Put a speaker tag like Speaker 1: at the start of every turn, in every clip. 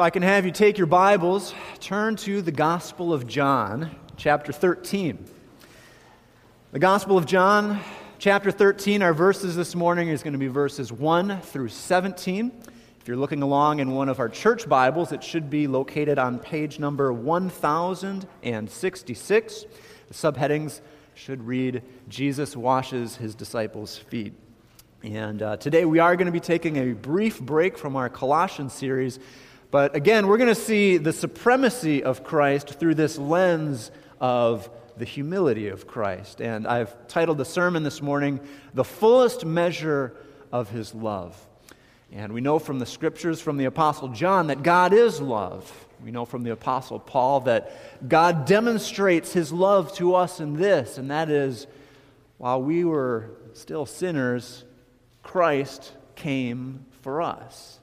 Speaker 1: If I can have you take your Bibles, turn to the Gospel of John, chapter 13. The Gospel of John, chapter 13, our verses this morning is going to be verses 1 through 17. If you're looking along in one of our church Bibles, it should be located on page number 1066. The subheadings should read Jesus washes his disciples' feet. And uh, today we are going to be taking a brief break from our Colossians series but again, we're going to see the supremacy of Christ through this lens of the humility of Christ. And I've titled the sermon this morning, The Fullest Measure of His Love. And we know from the scriptures from the Apostle John that God is love. We know from the Apostle Paul that God demonstrates his love to us in this, and that is while we were still sinners, Christ came for us.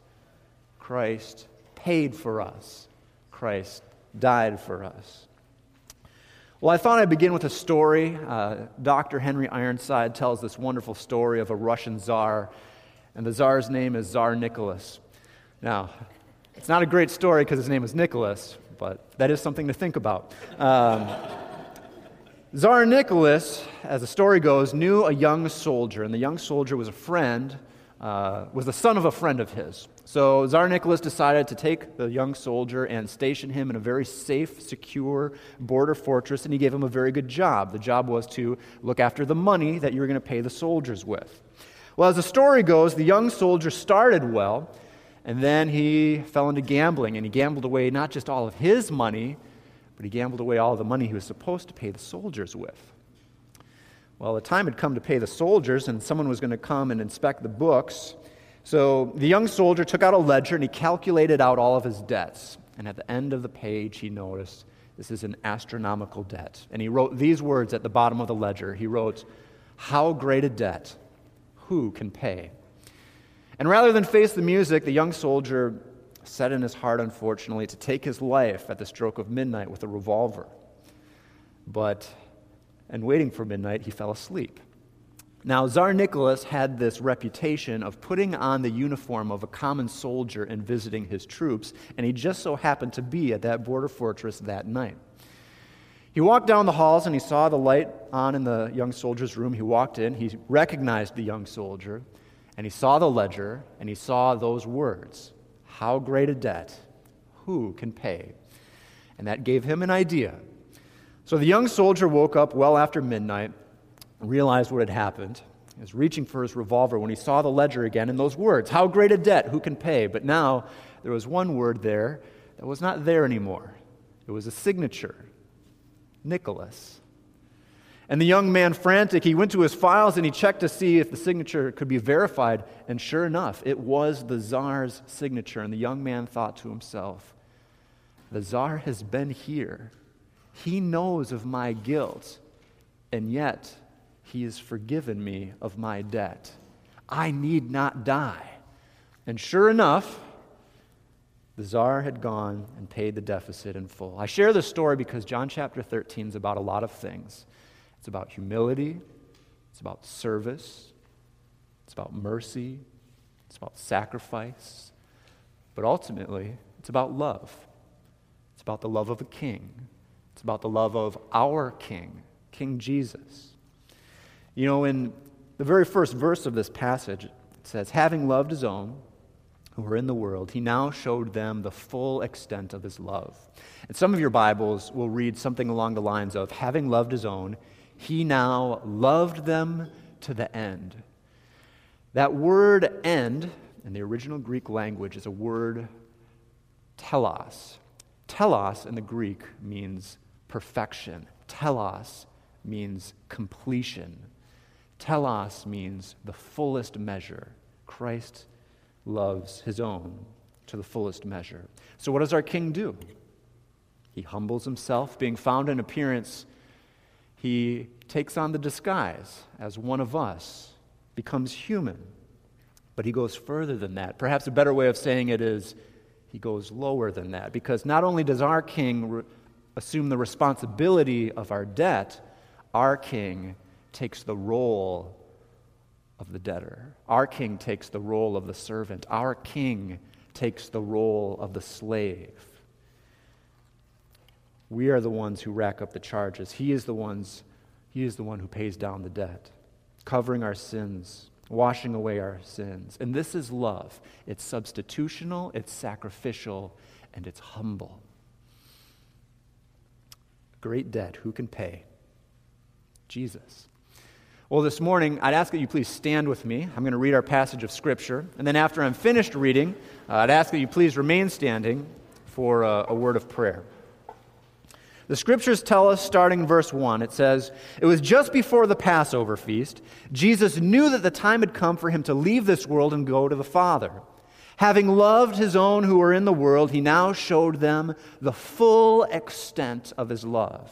Speaker 1: Christ paid for us, Christ died for us. Well, I thought I'd begin with a story. Uh, Dr. Henry Ironside tells this wonderful story of a Russian czar, and the czar's name is Tsar Nicholas. Now, it's not a great story because his name is Nicholas, but that is something to think about. Um, Tsar Nicholas, as the story goes, knew a young soldier, and the young soldier was a friend, uh, was the son of a friend of his. So Tsar Nicholas decided to take the young soldier and station him in a very safe, secure border fortress, and he gave him a very good job. The job was to look after the money that you were going to pay the soldiers with. Well, as the story goes, the young soldier started well, and then he fell into gambling, and he gambled away not just all of his money, but he gambled away all the money he was supposed to pay the soldiers with. Well, the time had come to pay the soldiers, and someone was going to come and inspect the books. So the young soldier took out a ledger and he calculated out all of his debts. And at the end of the page, he noticed this is an astronomical debt. And he wrote these words at the bottom of the ledger. He wrote, How great a debt! Who can pay? And rather than face the music, the young soldier set in his heart, unfortunately, to take his life at the stroke of midnight with a revolver. But, and waiting for midnight, he fell asleep. Now, Tsar Nicholas had this reputation of putting on the uniform of a common soldier and visiting his troops, and he just so happened to be at that border fortress that night. He walked down the halls and he saw the light on in the young soldier's room. He walked in, he recognized the young soldier, and he saw the ledger, and he saw those words How great a debt! Who can pay? And that gave him an idea. So the young soldier woke up well after midnight realized what had happened. He was reaching for his revolver when he saw the ledger again and those words How great a debt, who can pay? But now there was one word there that was not there anymore. It was a signature Nicholas. And the young man, frantic, he went to his files and he checked to see if the signature could be verified. And sure enough, it was the czar's signature. And the young man thought to himself, The czar has been here. He knows of my guilt. And yet, he has forgiven me of my debt. I need not die. And sure enough, the czar had gone and paid the deficit in full. I share this story because John chapter 13 is about a lot of things. It's about humility, it's about service, it's about mercy, it's about sacrifice, but ultimately, it's about love. It's about the love of a king, it's about the love of our king, King Jesus. You know, in the very first verse of this passage, it says, Having loved his own who were in the world, he now showed them the full extent of his love. And some of your Bibles will read something along the lines of, Having loved his own, he now loved them to the end. That word end in the original Greek language is a word telos. Telos in the Greek means perfection, telos means completion. Telos means the fullest measure. Christ loves his own to the fullest measure. So, what does our King do? He humbles himself, being found in appearance. He takes on the disguise as one of us, becomes human. But he goes further than that. Perhaps a better way of saying it is he goes lower than that. Because not only does our King re- assume the responsibility of our debt, our King takes the role of the debtor. Our king takes the role of the servant. Our king takes the role of the slave. We are the ones who rack up the charges. He is the ones he is the one who pays down the debt, covering our sins, washing away our sins. And this is love. It's substitutional, it's sacrificial, and it's humble. Great debt, who can pay? Jesus. Well, this morning, I'd ask that you please stand with me. I'm going to read our passage of Scripture. And then, after I'm finished reading, uh, I'd ask that you please remain standing for uh, a word of prayer. The Scriptures tell us, starting verse 1, it says, It was just before the Passover feast. Jesus knew that the time had come for him to leave this world and go to the Father. Having loved his own who were in the world, he now showed them the full extent of his love.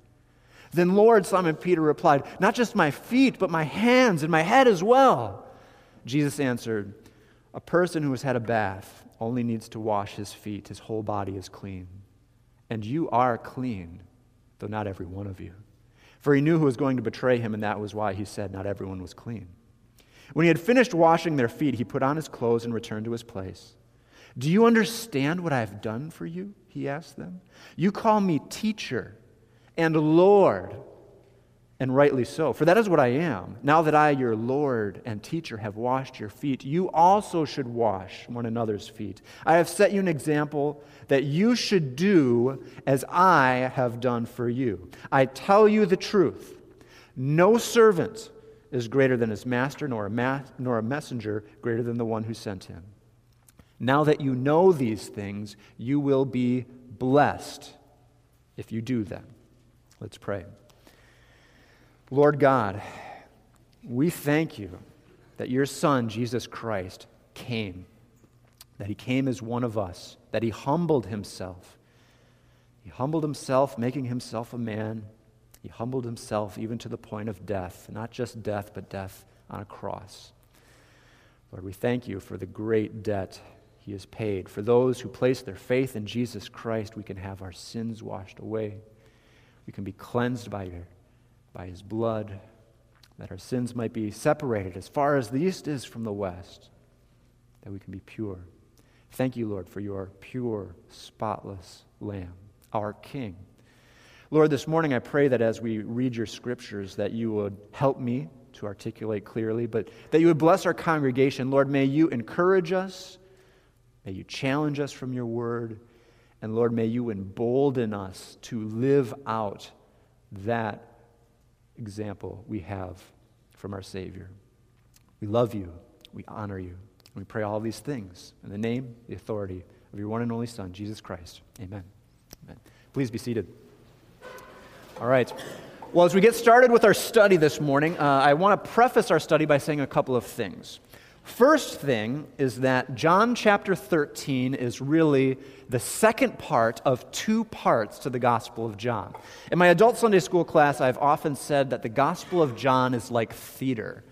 Speaker 1: Then, Lord, Simon Peter replied, Not just my feet, but my hands and my head as well. Jesus answered, A person who has had a bath only needs to wash his feet. His whole body is clean. And you are clean, though not every one of you. For he knew who was going to betray him, and that was why he said, Not everyone was clean. When he had finished washing their feet, he put on his clothes and returned to his place. Do you understand what I have done for you? He asked them. You call me teacher and Lord, and rightly so, for that is what I am. Now that I, your Lord and teacher, have washed your feet, you also should wash one another's feet. I have set you an example that you should do as I have done for you. I tell you the truth no servant is greater than his master, nor a, ma- nor a messenger greater than the one who sent him. Now that you know these things, you will be blessed if you do them. Let's pray. Lord God, we thank you that your Son, Jesus Christ, came, that he came as one of us, that he humbled himself. He humbled himself, making himself a man. He humbled himself even to the point of death, not just death, but death on a cross. Lord, we thank you for the great debt he has paid. For those who place their faith in Jesus Christ, we can have our sins washed away. We can be cleansed by, your, by his blood, that our sins might be separated as far as the east is from the west, that we can be pure. Thank you, Lord, for your pure, spotless Lamb, our King. Lord, this morning I pray that as we read your scriptures, that you would help me to articulate clearly, but that you would bless our congregation. Lord, may you encourage us, may you challenge us from your word, and Lord, may you embolden us to live out that example we have from our Savior. We love you. We honor you. We pray all these things in the name, the authority of your one and only Son, Jesus Christ. Amen. Amen. Please be seated. All right. Well, as we get started with our study this morning, uh, I want to preface our study by saying a couple of things. First thing is that John chapter 13 is really the second part of two parts to the Gospel of John. In my adult Sunday school class, I've often said that the Gospel of John is like theater.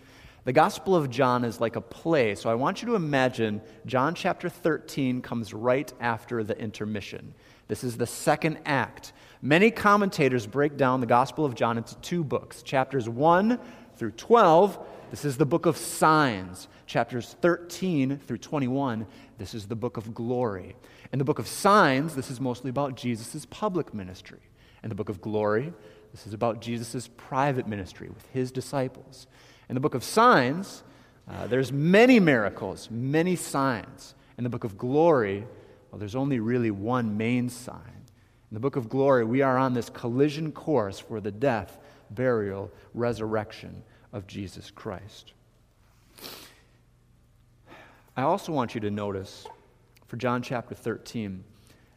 Speaker 1: The Gospel of John is like a play. So I want you to imagine John chapter 13 comes right after the intermission. This is the second act. Many commentators break down the Gospel of John into two books chapters 1 through 12. This is the book of signs chapters 13 through 21, this is the book of glory. In the book of signs, this is mostly about Jesus' public ministry. In the book of glory, this is about Jesus' private ministry with his disciples. In the book of signs, uh, there's many miracles, many signs. In the book of glory, well, there's only really one main sign, In the book of glory, we are on this collision course for the death, burial, resurrection of Jesus Christ. I also want you to notice for John chapter 13,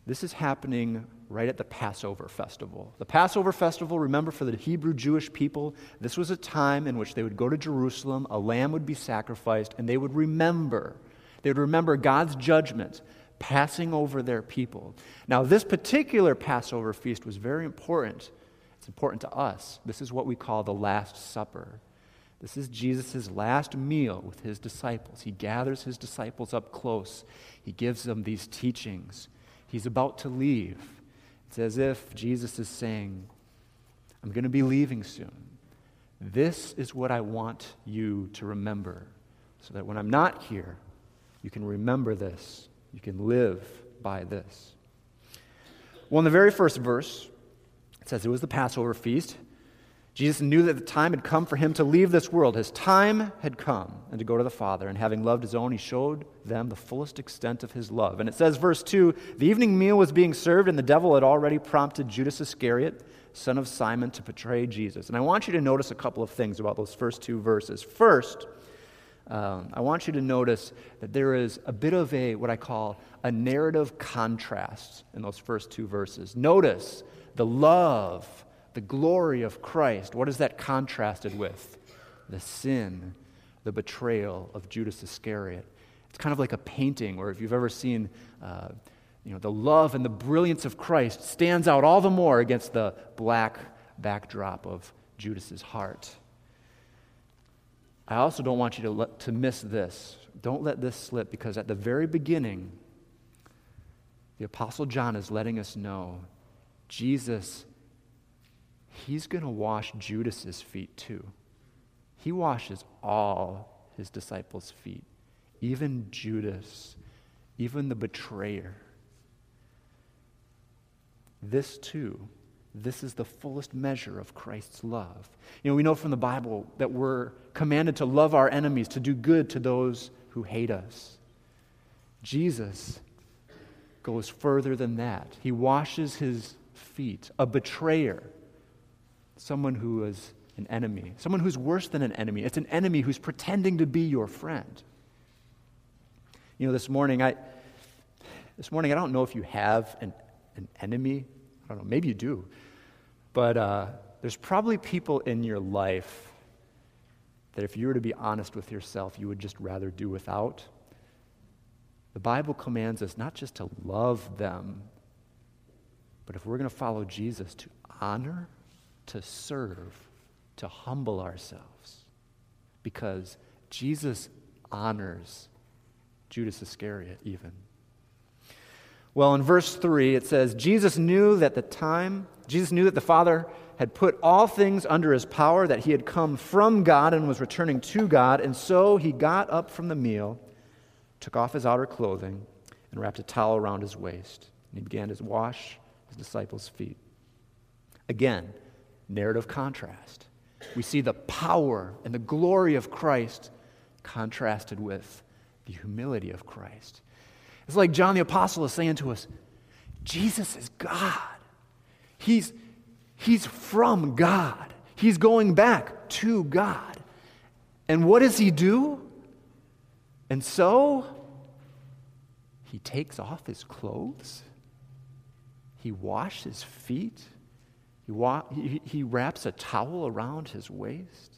Speaker 1: this is happening right at the Passover festival. The Passover festival, remember, for the Hebrew Jewish people, this was a time in which they would go to Jerusalem, a lamb would be sacrificed, and they would remember. They would remember God's judgment passing over their people. Now, this particular Passover feast was very important. It's important to us. This is what we call the Last Supper. This is Jesus' last meal with his disciples. He gathers his disciples up close, he gives them these teachings. He's about to leave. It's as if Jesus is saying, I'm going to be leaving soon. This is what I want you to remember, so that when I'm not here, you can remember this. You can live by this. Well, in the very first verse, it says it was the Passover feast. Jesus knew that the time had come for him to leave this world. His time had come and to go to the Father. And having loved his own, he showed them the fullest extent of his love. And it says, verse 2 the evening meal was being served, and the devil had already prompted Judas Iscariot, son of Simon, to betray Jesus. And I want you to notice a couple of things about those first two verses. First, um, I want you to notice that there is a bit of a, what I call, a narrative contrast in those first two verses. Notice the love, the glory of Christ. What is that contrasted with? The sin, the betrayal of Judas Iscariot. It's kind of like a painting, or if you've ever seen, uh, you know, the love and the brilliance of Christ stands out all the more against the black backdrop of Judas's heart. I also don't want you to, let, to miss this. Don't let this slip because at the very beginning, the Apostle John is letting us know Jesus, he's going to wash Judas's feet too. He washes all his disciples' feet, even Judas, even the betrayer. This too this is the fullest measure of Christ's love. You know, we know from the Bible that we're commanded to love our enemies, to do good to those who hate us. Jesus goes further than that. He washes his feet, a betrayer, someone who is an enemy, someone who's worse than an enemy. It's an enemy who's pretending to be your friend. You know, this morning I this morning I don't know if you have an, an enemy I don't know, maybe you do. But uh, there's probably people in your life that if you were to be honest with yourself, you would just rather do without. The Bible commands us not just to love them, but if we're going to follow Jesus, to honor, to serve, to humble ourselves. Because Jesus honors Judas Iscariot, even. Well, in verse 3, it says, Jesus knew that the time, Jesus knew that the Father had put all things under his power, that he had come from God and was returning to God. And so he got up from the meal, took off his outer clothing, and wrapped a towel around his waist. And he began to wash his disciples' feet. Again, narrative contrast. We see the power and the glory of Christ contrasted with the humility of Christ. It's like John the Apostle is saying to us Jesus is God. He's, he's from God. He's going back to God. And what does he do? And so he takes off his clothes, he washes his feet, he, wa- he, he wraps a towel around his waist.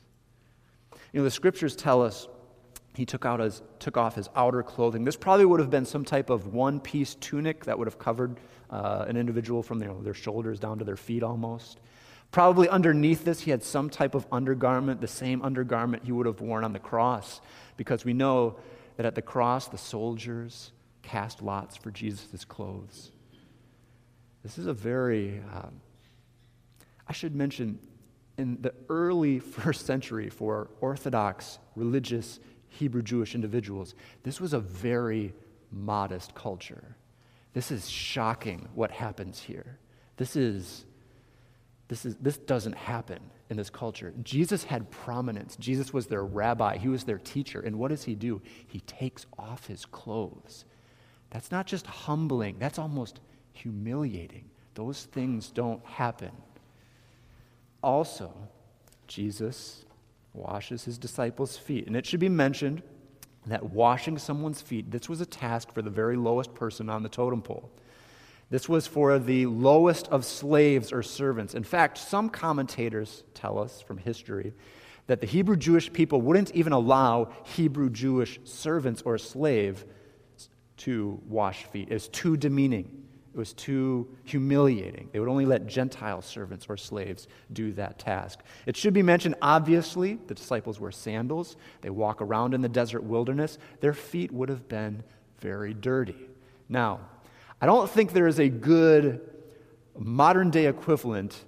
Speaker 1: You know, the scriptures tell us he took, out his, took off his outer clothing. This probably would have been some type of one piece tunic that would have covered uh, an individual from you know, their shoulders down to their feet almost. Probably underneath this, he had some type of undergarment, the same undergarment he would have worn on the cross, because we know that at the cross, the soldiers cast lots for Jesus' clothes. This is a very, um, I should mention, in the early first century for Orthodox religious Hebrew Jewish individuals, this was a very modest culture. This is shocking what happens here. This is this is this doesn't happen in this culture. Jesus had prominence. Jesus was their rabbi, he was their teacher. And what does he do? He takes off his clothes. That's not just humbling, that's almost humiliating. Those things don't happen. Also, Jesus washes his disciples' feet. And it should be mentioned that washing someone's feet, this was a task for the very lowest person on the totem pole. This was for the lowest of slaves or servants. In fact, some commentators tell us from history that the Hebrew Jewish people wouldn't even allow Hebrew Jewish servants or slaves to wash feet. It was too demeaning. It was too humiliating. They would only let Gentile servants or slaves do that task. It should be mentioned, obviously, the disciples wear sandals. They walk around in the desert wilderness. Their feet would have been very dirty. Now, I don't think there is a good modern day equivalent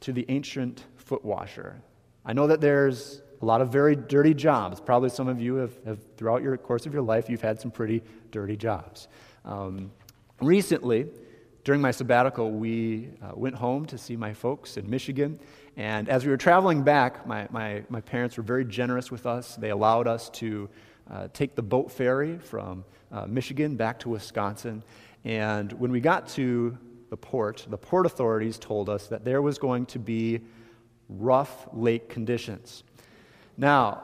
Speaker 1: to the ancient foot washer. I know that there's a lot of very dirty jobs. Probably some of you have, have throughout your course of your life, you've had some pretty dirty jobs. Um, recently, during my sabbatical, we uh, went home to see my folks in Michigan. And as we were traveling back, my, my, my parents were very generous with us. They allowed us to uh, take the boat ferry from uh, Michigan back to Wisconsin. And when we got to the port, the port authorities told us that there was going to be rough lake conditions. Now,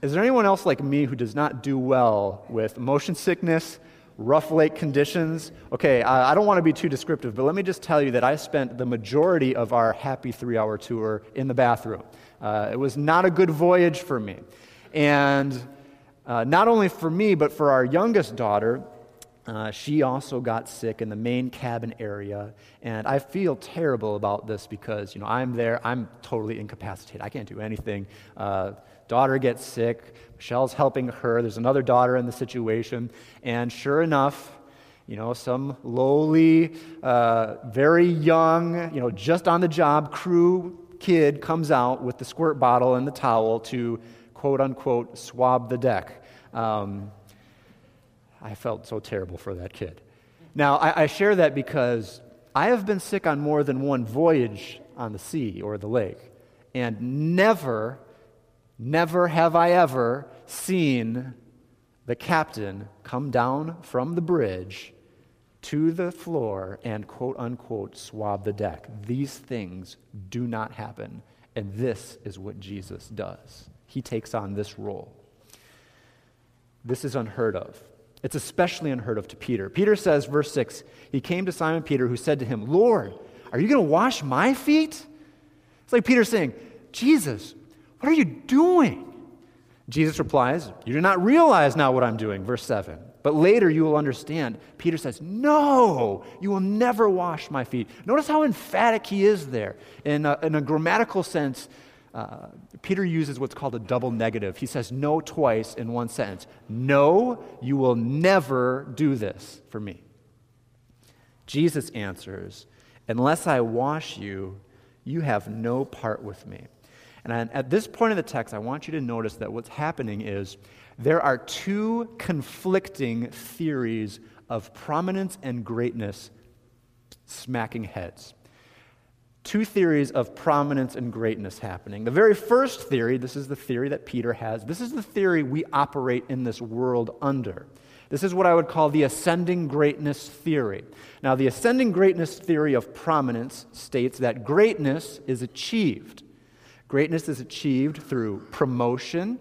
Speaker 1: is there anyone else like me who does not do well with motion sickness, rough lake conditions? Okay, I, I don't want to be too descriptive, but let me just tell you that I spent the majority of our happy three hour tour in the bathroom. Uh, it was not a good voyage for me. And uh, not only for me, but for our youngest daughter, uh, she also got sick in the main cabin area, and I feel terrible about this because you know I'm there, I'm totally incapacitated. I can't do anything. Uh, daughter gets sick. Michelle's helping her. There's another daughter in the situation, and sure enough, you know, some lowly, uh, very young, you know, just on the job crew kid comes out with the squirt bottle and the towel to quote unquote swab the deck. Um, I felt so terrible for that kid. Now, I, I, share that because I have been sick on more than one voyage on the sea or the lake, and never, never have I ever seen the captain come down from the bridge to the floor and quote unquote swab the deck. These things do not happen, and this is what Jesus does. He takes on this role. This is unheard of. It's especially unheard of to Peter. Peter says, verse 6, he came to Simon Peter, who said to him, Lord, are you going to wash my feet? It's like Peter saying, Jesus, what are you doing? Jesus replies, You do not realize now what I'm doing, verse 7. But later you will understand. Peter says, No, you will never wash my feet. Notice how emphatic he is there. In a, in a grammatical sense, uh, Peter uses what's called a double negative. He says no twice in one sentence. No, you will never do this for me. Jesus answers, Unless I wash you, you have no part with me. And at this point in the text, I want you to notice that what's happening is there are two conflicting theories of prominence and greatness smacking heads two theories of prominence and greatness happening. The very first theory, this is the theory that Peter has, this is the theory we operate in this world under. This is what I would call the ascending greatness theory. Now, the ascending greatness theory of prominence states that greatness is achieved. Greatness is achieved through promotion,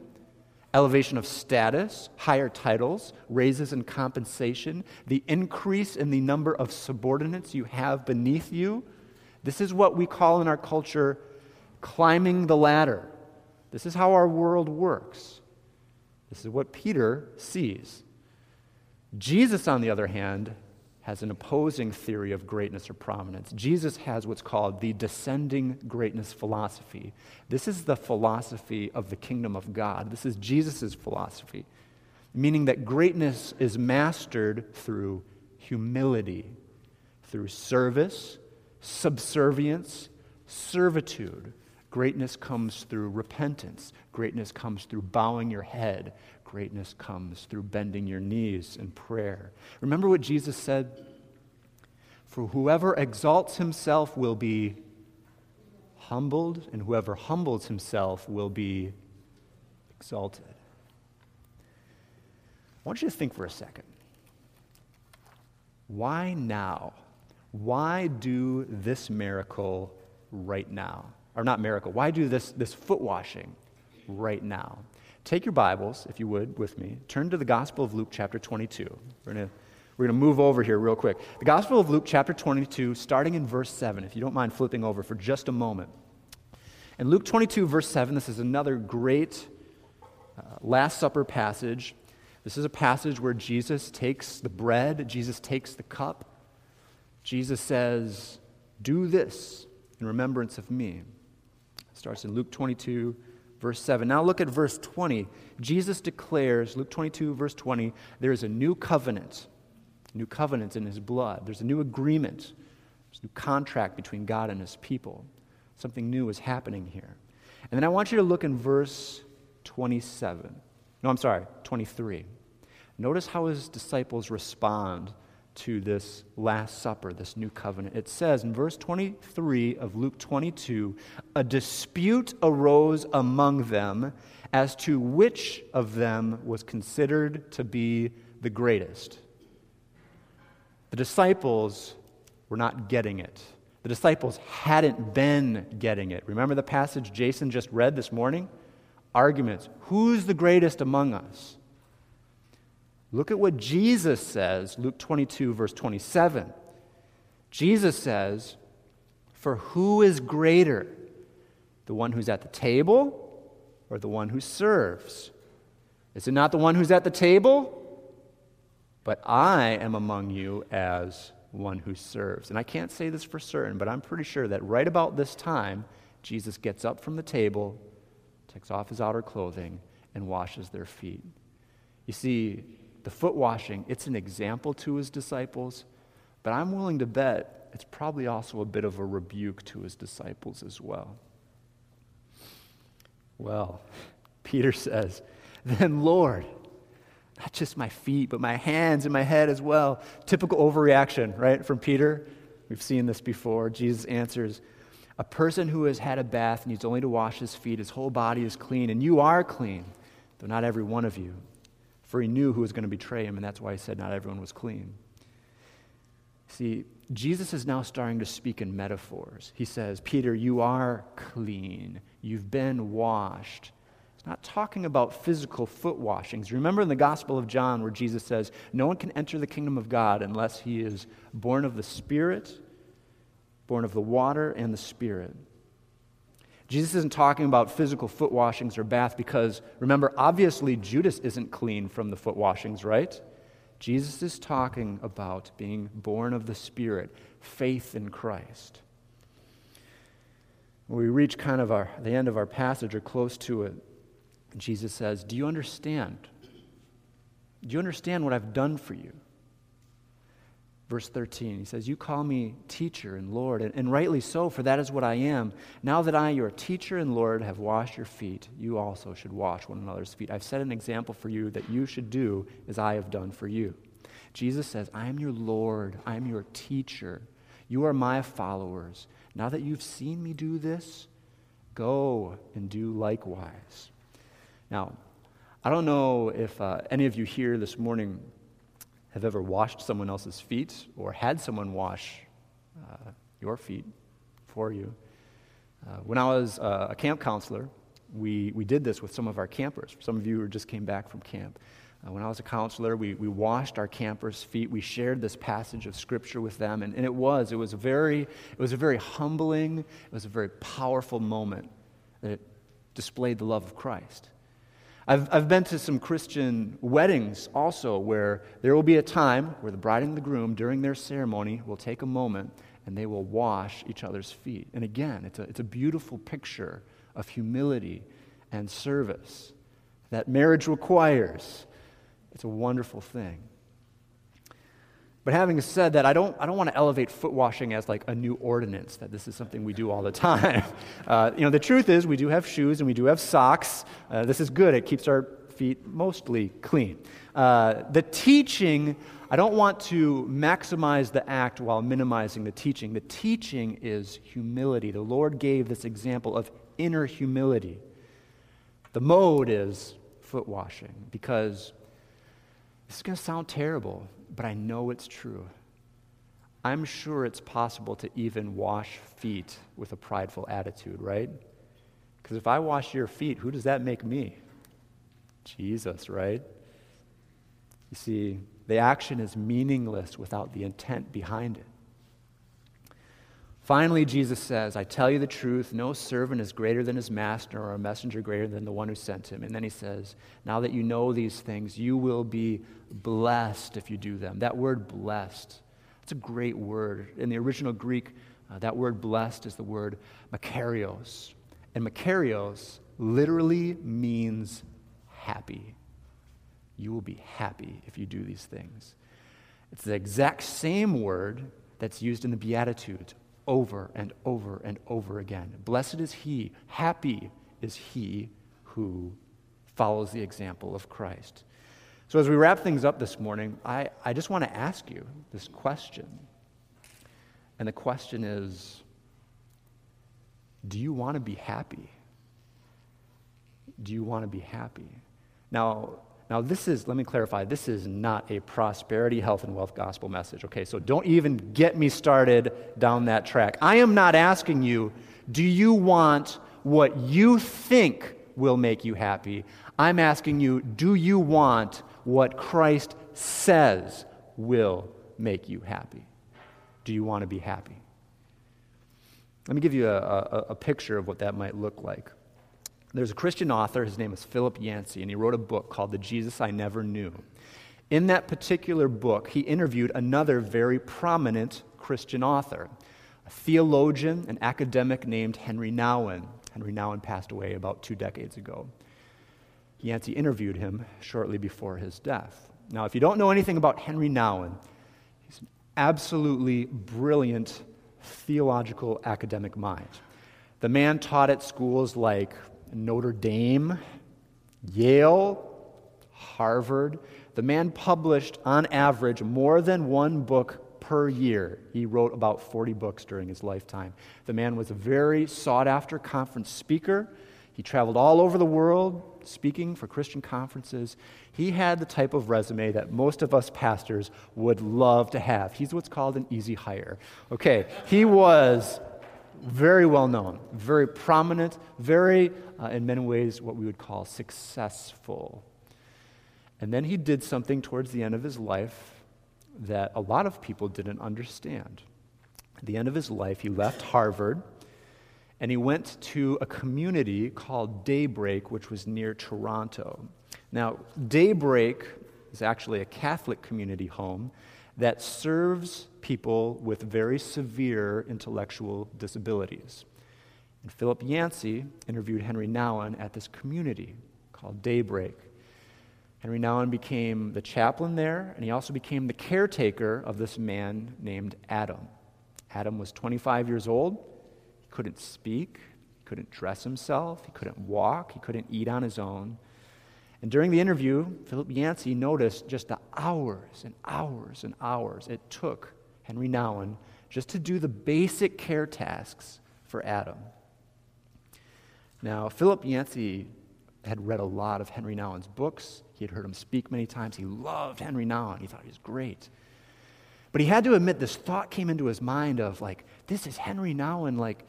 Speaker 1: elevation of status, higher titles, raises in compensation, the increase in the number of subordinates you have beneath you, this is what we call in our culture climbing the ladder. This is how our world works. This is what Peter sees. Jesus, on the other hand, has an opposing theory of greatness or prominence. Jesus has what's called the descending greatness philosophy. This is the philosophy of the kingdom of God. This is Jesus' philosophy, meaning that greatness is mastered through humility, through service, subservience, servitude. Greatness comes through repentance. Greatness comes through bowing your head. Greatness comes through bending your knees in prayer. Remember what Jesus said? For whoever exalts himself will be humbled, and whoever humbles himself will be exalted. I want you to think for a second. Why now? Why do this miracle right now? Or not miracle, why do this, this foot washing right now? Take your Bibles, if you would, with me. Turn to the Gospel of Luke, chapter 22. We're going to we're going to move over here real quick. The Gospel of Luke, chapter 22, starting in verse 7, if you don't mind flipping over for just a moment. In Luke 22, verse 7, this is another great uh, Last Supper passage. This is a passage where Jesus takes the bread, Jesus takes the cup. Jesus says, Do this in remembrance of me. It starts in Luke 22, verse 7. Now look at verse 20. Jesus declares, Luke 22, verse 20, there is a new covenant new covenant in his blood. There's a new agreement. There's a new contract between God and his people. Something new is happening here. And then I want you to look in verse 27. No, I'm sorry, 23. Notice how his disciples respond to this Last Supper, this new covenant. It says in verse 23 of Luke 22 a dispute arose among them as to which of them was considered to be the greatest. The disciples were not getting it. The disciples hadn't been getting it. Remember the passage Jason just read this morning? Arguments. Who's the greatest among us? Look at what Jesus says, Luke 22, verse 27. Jesus says, For who is greater, the one who's at the table or the one who serves? Is it not the one who's at the table? but I am among you as one who serves. And I can't say this for certain, but I'm pretty sure that right about this time, Jesus gets up from the table, takes off his outer clothing, and washes their feet. You see, the foot washing, it's an example to his disciples, but I'm willing to bet it's probably also a bit of a rebuke to his disciples as well. Well, Peter says, Then, Lord, not just my feet, but my hands and my head as well. Typical overreaction, right, from Peter. We've seen this before. Jesus answers, A person who has had a bath needs only to wash his feet. His whole body is clean, and you are clean, though not every one of you. For he knew who was going to betray him, and that's why he said not everyone was clean. See, Jesus is now starting to speak in metaphors. He says, Peter, you are clean. You've been washed. He's not talking about physical foot washings. Remember in the Gospel of John where Jesus says, No one can enter the kingdom of God unless he is born of the Spirit, born of the water and the Spirit. Jesus isn't talking about physical foot washings or bath because, remember, obviously Judas isn't clean from the foot washings, right? Jesus is talking about being born of the Spirit, faith in Christ. When we reach kind of our, the end of our passage or close to it, Jesus says, Do you understand? Do you understand what I've done for you? Verse 13, he says, You call me teacher and Lord, and, and, rightly so, for that is what I am. Now that I, your teacher and Lord, have washed your feet, you also should wash one another's feet. I've set an example for you that you should do as I have done for you. Jesus says, I am your Lord, I am your teacher. You are my followers. Now that you've seen me do this, go and do likewise. Now, I don't know if uh, any of you here this morning have ever washed someone else's feet or had someone wash uh, your feet for you. Uh, when I was uh, a camp counselor, we, we did this with some of our campers. Some of you who just came back from camp. Uh, when I was a counselor, we, we washed our campers' feet. We shared this passage of Scripture with them, and, and it was. It was, a very, it was a very humbling, it was a very powerful moment that displayed the love of Christ. I've, I've been to some Christian weddings also where there will be a time where the bride and the groom, during their ceremony, will take a moment and they will wash each other's feet. And again, it's a, it's a beautiful picture of humility and service that marriage requires. It's a wonderful thing. But having said that, I don't, I don't want to elevate foot washing as like a new ordinance, that this is something we do all the time. Uh, you know, the truth is, we do have shoes and we do have socks. Uh, this is good, it keeps our feet mostly clean. Uh, the teaching, I don't want to maximize the act while minimizing the teaching. The teaching is humility. The Lord gave this example of inner humility. The mode is foot washing because this is going to sound terrible but I know it's true. I'm sure it's possible to even wash feet with a prideful attitude, right? Because if I wash your feet, who does that make me? Jesus, right? You see, the action is meaningless without the intent behind it. Finally, Jesus says, I tell you the truth, no servant is greater than his master or a messenger greater than the one who sent him. And then he says, Now that you know these things, you will be blessed if you do them. That word blessed, it's a great word. In the original Greek, uh, that word blessed is the word makarios. And makarios literally means happy. You will be happy if you do these things. It's the exact same word that's used in the Beatitudes over and over and over again. Blessed is he, happy is he who follows the example of Christ. So, as we wrap things up this morning, I, I just want to ask you this question. And the question is Do you want to be happy? Do you want to be happy? Now, now, this is, let me clarify, this is not a prosperity, health, and wealth gospel message, okay? So don't even get me started down that track. I am not asking you, do you want what you think will make you happy? I'm asking you, do you want what Christ says will make you happy? Do you want to be happy? Let me give you a, a, a picture of what that might look like. There's a Christian author, his name is Philip Yancey, and he wrote a book called The Jesus I Never Knew. In that particular book, he interviewed another very prominent Christian author, a theologian, an academic named Henri Nouwen. Henri Nouwen passed away about two decades ago. Yancey interviewed him shortly before his death. Now, if you don't know anything about Henri Nouwen, he's an absolutely brilliant theological academic mind. The man taught at schools like Notre Dame, Yale, Harvard. The man published, on average, more than one book per year. He wrote about 40 books during his lifetime. The man was a very sought after conference speaker. He traveled all over the world speaking for Christian conferences. He had the type of resume that most of us pastors would love to have. He's what's called an easy hire. Okay, he was very well known, very prominent, very, uh, in many ways, what we would call successful. And then he did something towards the end of his life that a lot of people didn't understand. At the end of his life, he left Harvard and he went to a community called Daybreak, which was near Toronto. Now, Daybreak is actually a Catholic community home that serves people with very severe intellectual disabilities. And Philip Yancey interviewed Henri Nouwen at this community called Daybreak. Henri Nouwen became the chaplain there, and he also became the caretaker of this man named Adam. Adam was 25 years old. He couldn't speak, he couldn't dress himself, he couldn't walk, he couldn't eat on his own. And during the interview, Philip Yancey noticed just the hours and hours and hours it took Henri Nouwen just to do the basic care tasks for Adam. Now, Philip Yancey had read a lot of Henri Nouwen's books. He had heard him speak many times. He loved Henri Nouwen. He thought he was great. But he had to admit this thought came into his mind of like, this is Henri Nouwen, like,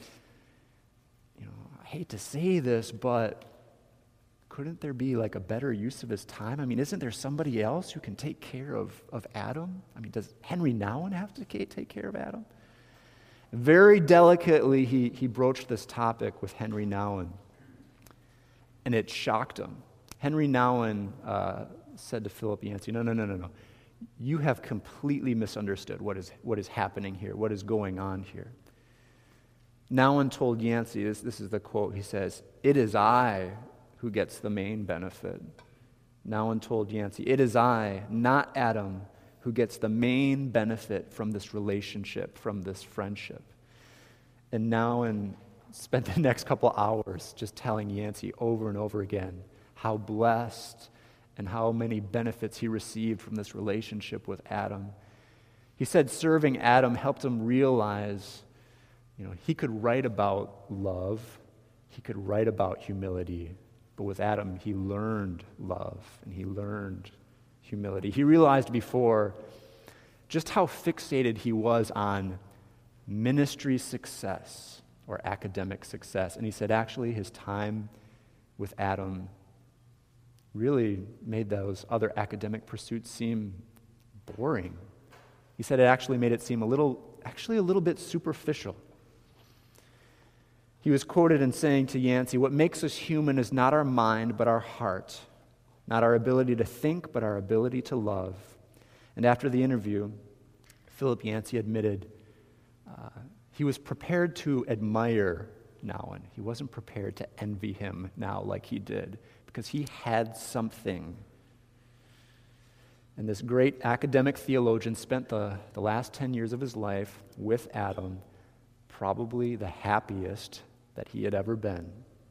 Speaker 1: you know, I hate to say this, but couldn't there be like a better use of his time? I mean, isn't there somebody else who can take care of, of Adam? I mean, does Henri Nouwen have to take care of Adam? Very delicately, he, he broached this topic with Henri Nouwen, and it shocked him. Henri Nouwen uh, said to Philip Yancey, No, no, no, no, no. You have completely misunderstood what is, what is happening here, what is going on here. Nouwen told Yancey, this, this is the quote, he says, It is I who gets the main benefit. Nouwen told Yancey, It is I, not Adam, who gets the main benefit from this relationship, from this friendship. And Nouwen spent the next couple hours just telling Yancey over and over again how blessed and how many benefits he received from this relationship with Adam. He said serving Adam helped him realize, you know, he could write about love, he could write about humility, but with Adam, he learned love and he learned humility. He realized before just how fixated he was on ministry success or academic success. And he said, actually, his time with Adam really made those other academic pursuits seem boring. He said it actually made it seem a little, actually a little bit superficial. He was quoted in saying to Yancey, What makes us human is not our mind, but our heart, not our ability to think, but our ability to love. And after the interview, Philip Yancey admitted uh, he was prepared to admire Nouwen. He wasn't prepared to envy him now like he did, because he had something. And this great academic theologian spent the, the last 10 years of his life with Adam, probably the happiest that he had ever been,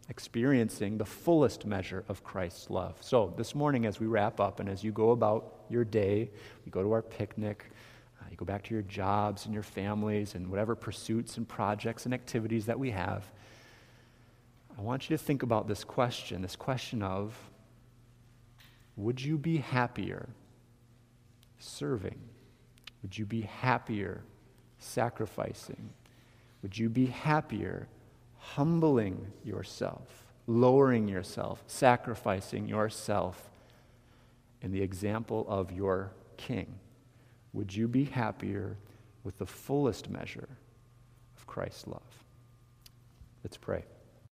Speaker 1: experiencing the fullest measure of Christ's love. So, this morning, as we wrap up and as you go about your day, you go to our picnic, uh, you go back to your jobs and your families and whatever pursuits and projects and activities that we have, I want you to think about this question this question of would you be happier serving? Would you be happier sacrificing? Would you be happier humbling yourself, lowering yourself, sacrificing yourself in the example of your king? Would you be happier with the fullest measure of Christ's love? Let's pray.